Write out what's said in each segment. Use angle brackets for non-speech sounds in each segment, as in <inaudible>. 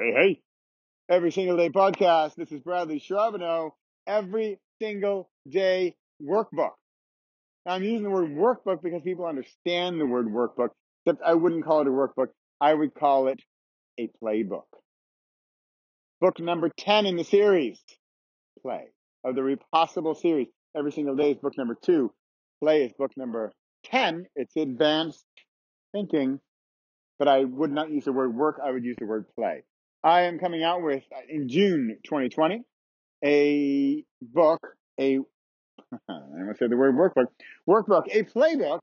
Hey, hey. Every single day podcast. This is Bradley Charbonneau. Every single day workbook. Now, I'm using the word workbook because people understand the word workbook, except I wouldn't call it a workbook. I would call it a playbook. Book number 10 in the series, Play, of the Repossible series. Every single day is book number two. Play is book number 10. It's advanced thinking, but I would not use the word work. I would use the word play. I am coming out with uh, in June 2020 a book, a I'm going to say the word workbook, workbook, a playbook,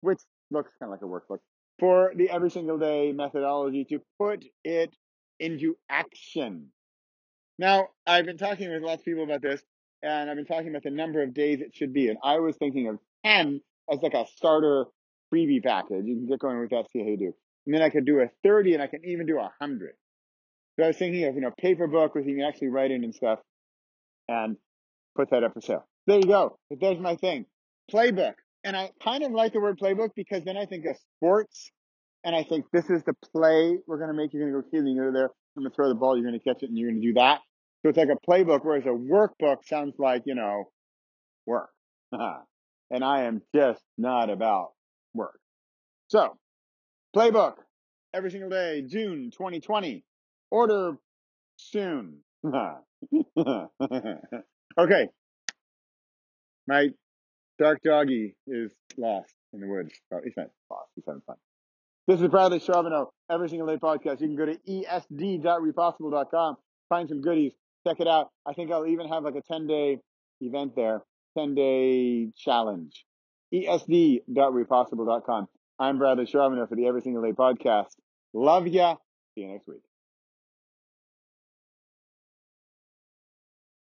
which looks kind of like a workbook for the every single day methodology to put it into action. Now, I've been talking with lots of people about this, and I've been talking about the number of days it should be, and I was thinking of 10 as like a starter freebie package. You can get going with that, see how you do. And then I could do a 30, and I can even do a 100. So I was thinking of, you know, paper book where you can actually write in and stuff and put that up for sale. There you go. There's my thing. Playbook. And I kind of like the word playbook because then I think of sports and I think this is the play we're going to make. You're going to go here, you're there. I'm going to throw the ball. You're going to catch it and you're going to do that. So it's like a playbook, whereas a workbook sounds like, you know, work. <laughs> and I am just not about work. So playbook every single day, June 2020. Order soon. <laughs> okay. My dark doggy is lost in the woods. Oh, he's not lost. He's having fun. This is Bradley Charbonneau, Every Single Day Podcast. You can go to esd.repossible.com, find some goodies, check it out. I think I'll even have like a 10 day event there, 10 day challenge. esd.repossible.com. I'm Bradley Charbonneau for the Every Single Day Podcast. Love ya. See you next week.